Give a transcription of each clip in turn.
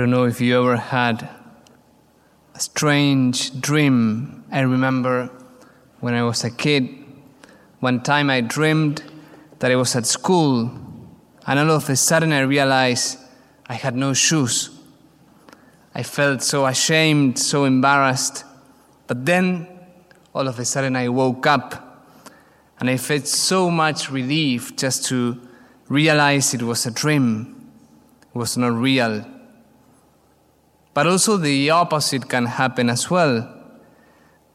don't know if you ever had a strange dream. I remember when I was a kid, one time I dreamed that I was at school, and all of a sudden I realized I had no shoes. I felt so ashamed, so embarrassed. But then, all of a sudden, I woke up and I felt so much relief just to realize it was a dream, it was not real. But also, the opposite can happen as well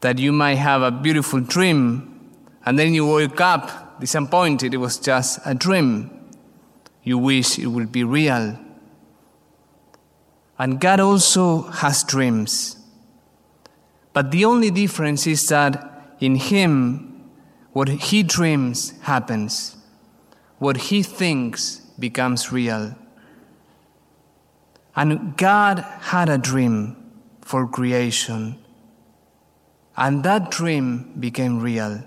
that you might have a beautiful dream and then you wake up disappointed, it was just a dream. You wish it would be real. And God also has dreams. But the only difference is that in Him, what He dreams happens, what He thinks becomes real. And God had a dream for creation, and that dream became real.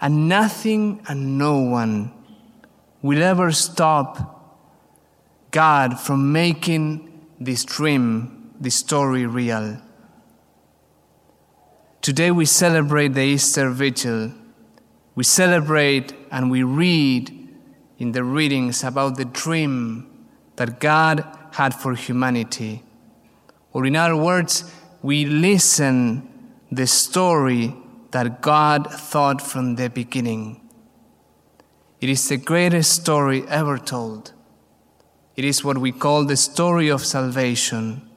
And nothing and no one will ever stop God from making this dream, this story real. Today we celebrate the Easter Vigil. We celebrate and we read in the readings about the dream that God had for humanity. Or, in other words, we listen the story that God thought from the beginning. It is the greatest story ever told. It is what we call the story of salvation,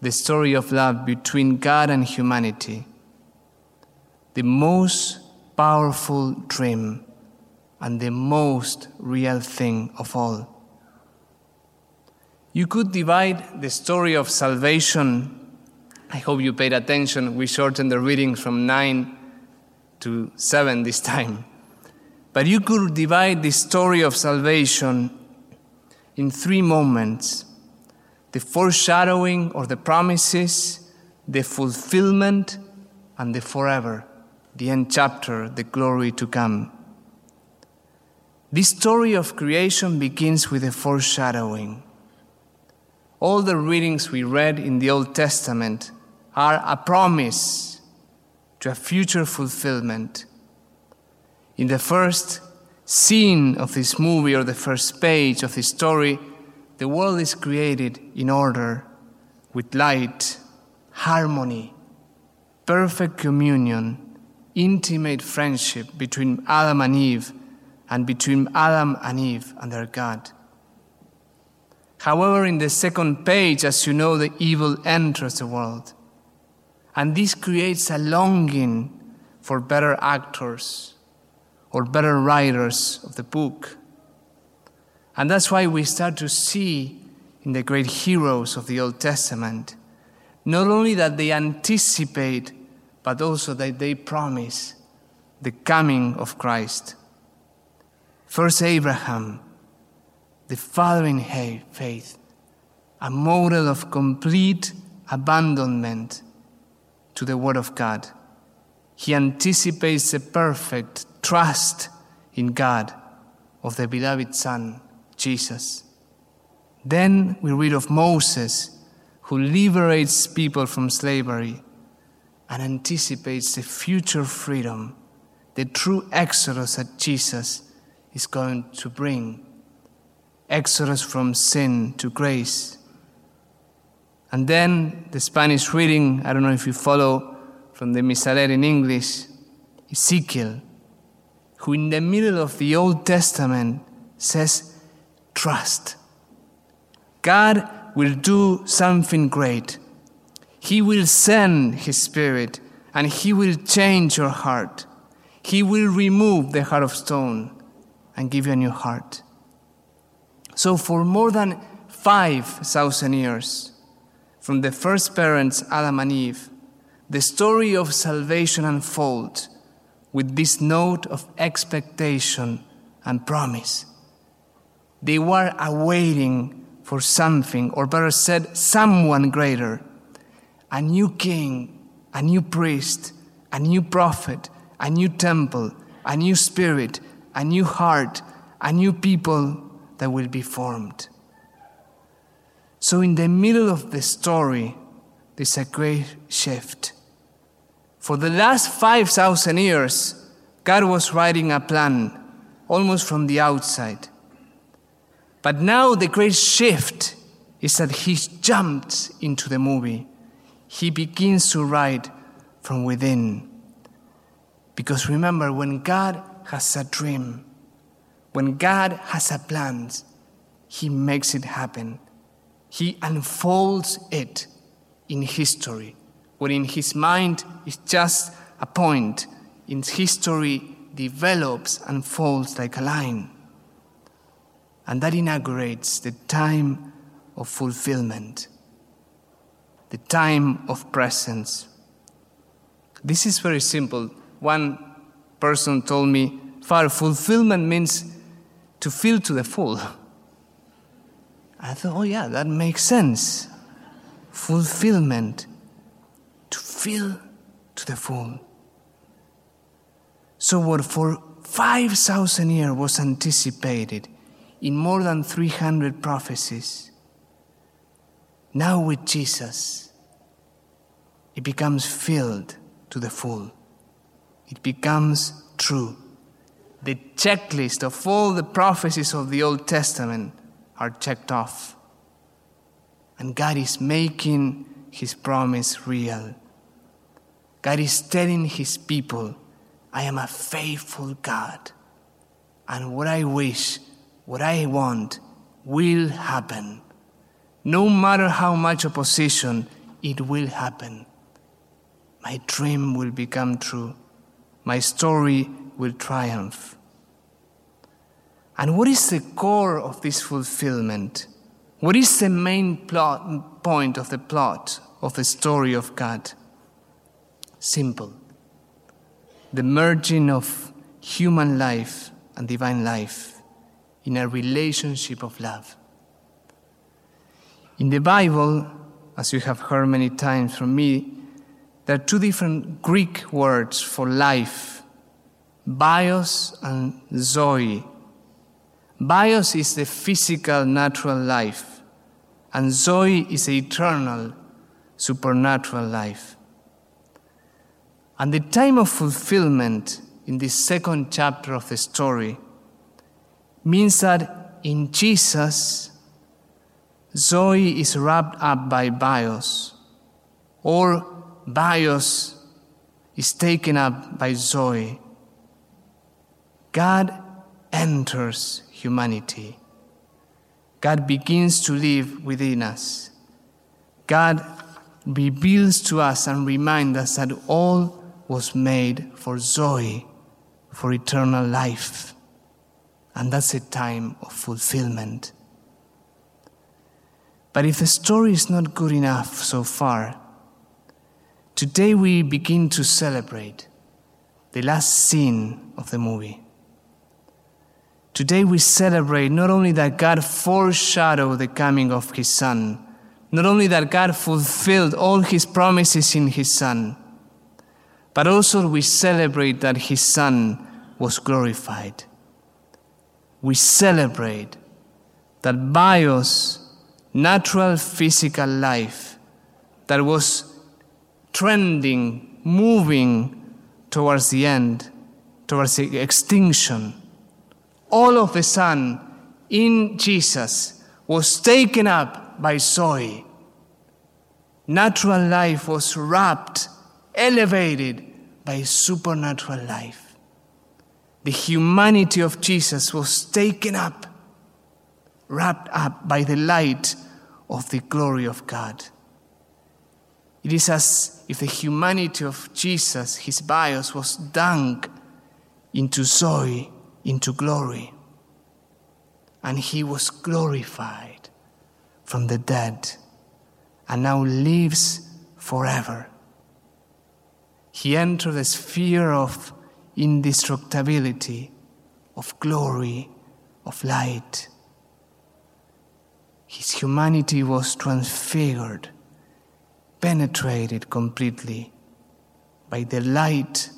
the story of love between God and humanity, the most powerful dream and the most real thing of all. You could divide the story of salvation. I hope you paid attention. We shortened the reading from 9 to 7 this time. But you could divide the story of salvation in three moments the foreshadowing or the promises, the fulfillment, and the forever, the end chapter, the glory to come. This story of creation begins with a foreshadowing. All the readings we read in the Old Testament are a promise to a future fulfillment. In the first scene of this movie or the first page of this story, the world is created in order, with light, harmony, perfect communion, intimate friendship between Adam and Eve, and between Adam and Eve and their God. However, in the second page, as you know, the evil enters the world. And this creates a longing for better actors or better writers of the book. And that's why we start to see in the great heroes of the Old Testament not only that they anticipate, but also that they promise the coming of Christ. First, Abraham, the father in faith, a model of complete abandonment to the Word of God. He anticipates the perfect trust in God of the beloved Son, Jesus. Then we read of Moses, who liberates people from slavery and anticipates the future freedom, the true exodus that Jesus is going to bring. Exodus from sin to grace. And then the Spanish reading, I don't know if you follow from the Misaler in English, Ezekiel, who in the middle of the Old Testament says, Trust. God will do something great. He will send His Spirit and He will change your heart. He will remove the heart of stone and give you a new heart. So, for more than 5,000 years, from the first parents, Adam and Eve, the story of salvation unfolds with this note of expectation and promise. They were awaiting for something, or better said, someone greater a new king, a new priest, a new prophet, a new temple, a new spirit, a new heart, a new people that will be formed. So, in the middle of the story, there's a great shift. For the last 5,000 years, God was writing a plan almost from the outside. But now the great shift is that he jumped into the movie. He begins to write from within. Because remember, when God has a dream, when God has a plan, He makes it happen. He unfolds it in history. When in His mind is just a point, in history develops and folds like a line. And that inaugurates the time of fulfillment, the time of presence. This is very simple. One person told me, Father, fulfillment means to fill to the full. I thought, oh, yeah, that makes sense. Fulfillment, to fill to the full. So, what for 5,000 years was anticipated in more than 300 prophecies, now with Jesus, it becomes filled to the full. It becomes true. The checklist of all the prophecies of the Old Testament are checked off. And God is making his promise real. God is telling his people, I am a faithful God. And what I wish, what I want, will happen. No matter how much opposition, it will happen. My dream will become true. My story will triumph. And what is the core of this fulfillment? What is the main plot, point of the plot of the story of God? Simple. The merging of human life and divine life in a relationship of love. In the Bible, as you have heard many times from me, there are two different Greek words for life bios and zoe. Bios is the physical, natural life, and Zoe is the eternal, supernatural life. And the time of fulfillment in this second chapter of the story means that in Jesus, Zoe is wrapped up by Bios, or Bios is taken up by Zoe. God enters humanity. God begins to live within us. God reveals to us and reminds us that all was made for Zoe, for eternal life. And that's a time of fulfillment. But if the story is not good enough so far, today we begin to celebrate the last scene of the movie. Today we celebrate not only that God foreshadowed the coming of His Son, not only that God fulfilled all His promises in His Son, but also we celebrate that His Son was glorified. We celebrate that bios, natural physical life, that was trending, moving towards the end, towards the extinction all of the Son in Jesus was taken up by Zoe. Natural life was wrapped, elevated by supernatural life. The humanity of Jesus was taken up, wrapped up by the light of the glory of God. It is as if the humanity of Jesus, his bios, was dunked into Zoe into glory. And he was glorified from the dead and now lives forever. He entered the sphere of indestructibility, of glory, of light. His humanity was transfigured, penetrated completely by the light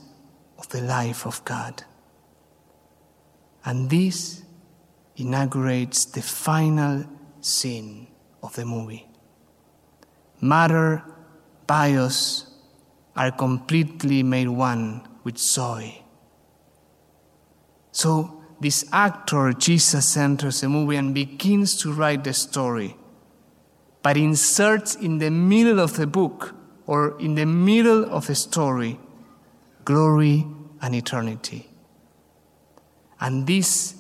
of the life of God. And this inaugurates the final scene of the movie. Matter, bios are completely made one with Zoe. So this actor, Jesus, enters the movie and begins to write the story, but inserts in the middle of the book or in the middle of the story glory and eternity. And this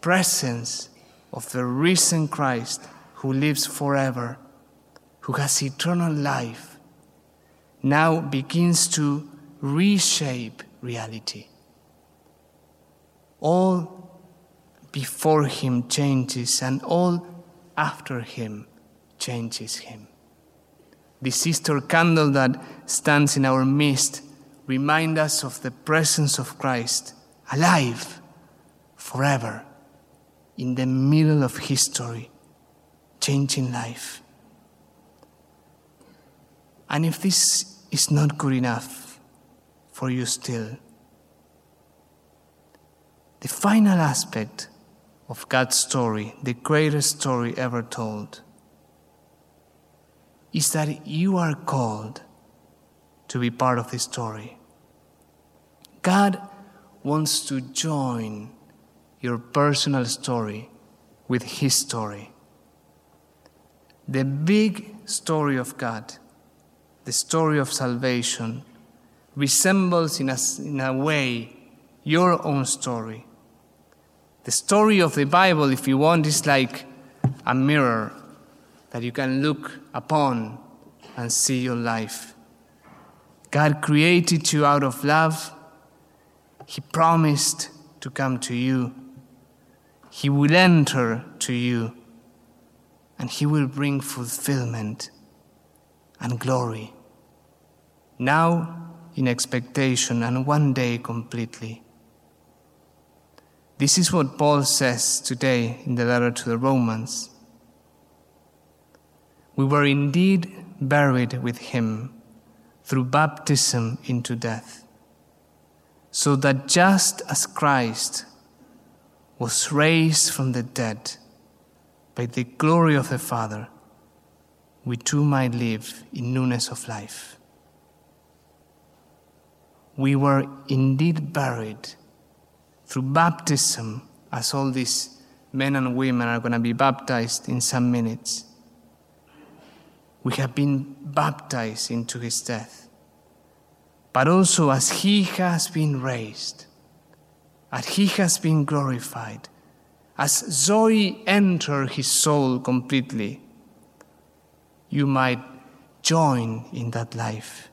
presence of the risen Christ who lives forever, who has eternal life, now begins to reshape reality. All before him changes, and all after him changes him. The Easter candle that stands in our midst reminds us of the presence of Christ, alive forever, in the middle of history, changing life. And if this is not good enough for you still, the final aspect of God's story, the greatest story ever told, is that you are called to be part of this story. God wants to join your personal story with His story. The big story of God, the story of salvation, resembles in a, in a way your own story. The story of the Bible, if you want, is like a mirror that you can look upon and see your life. God created you out of love. He promised to come to you. He will enter to you and He will bring fulfillment and glory. Now, in expectation, and one day completely. This is what Paul says today in the letter to the Romans. We were indeed buried with him through baptism into death, so that just as Christ was raised from the dead by the glory of the Father, we too might live in newness of life. We were indeed buried through baptism, as all these men and women are going to be baptized in some minutes. We have been baptized into his death. But also, as he has been raised, as he has been glorified, as Zoe entered his soul completely, you might join in that life.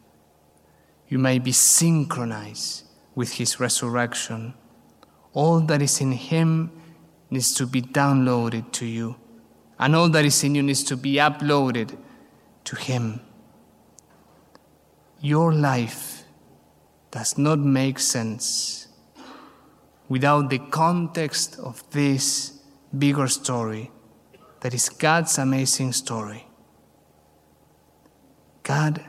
You may be synchronized with his resurrection all that is in Him needs to be downloaded to you, and all that is in you needs to be uploaded to Him. Your life does not make sense without the context of this bigger story that is God's amazing story. God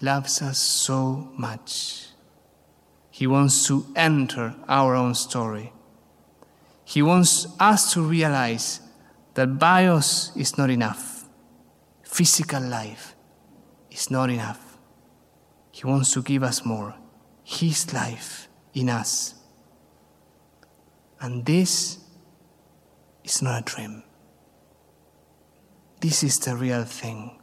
loves us so much he wants to enter our own story. He wants us to realize that bios is not enough. Physical life is not enough. He wants to give us more. His life in us. And this is not a dream. This is the real thing.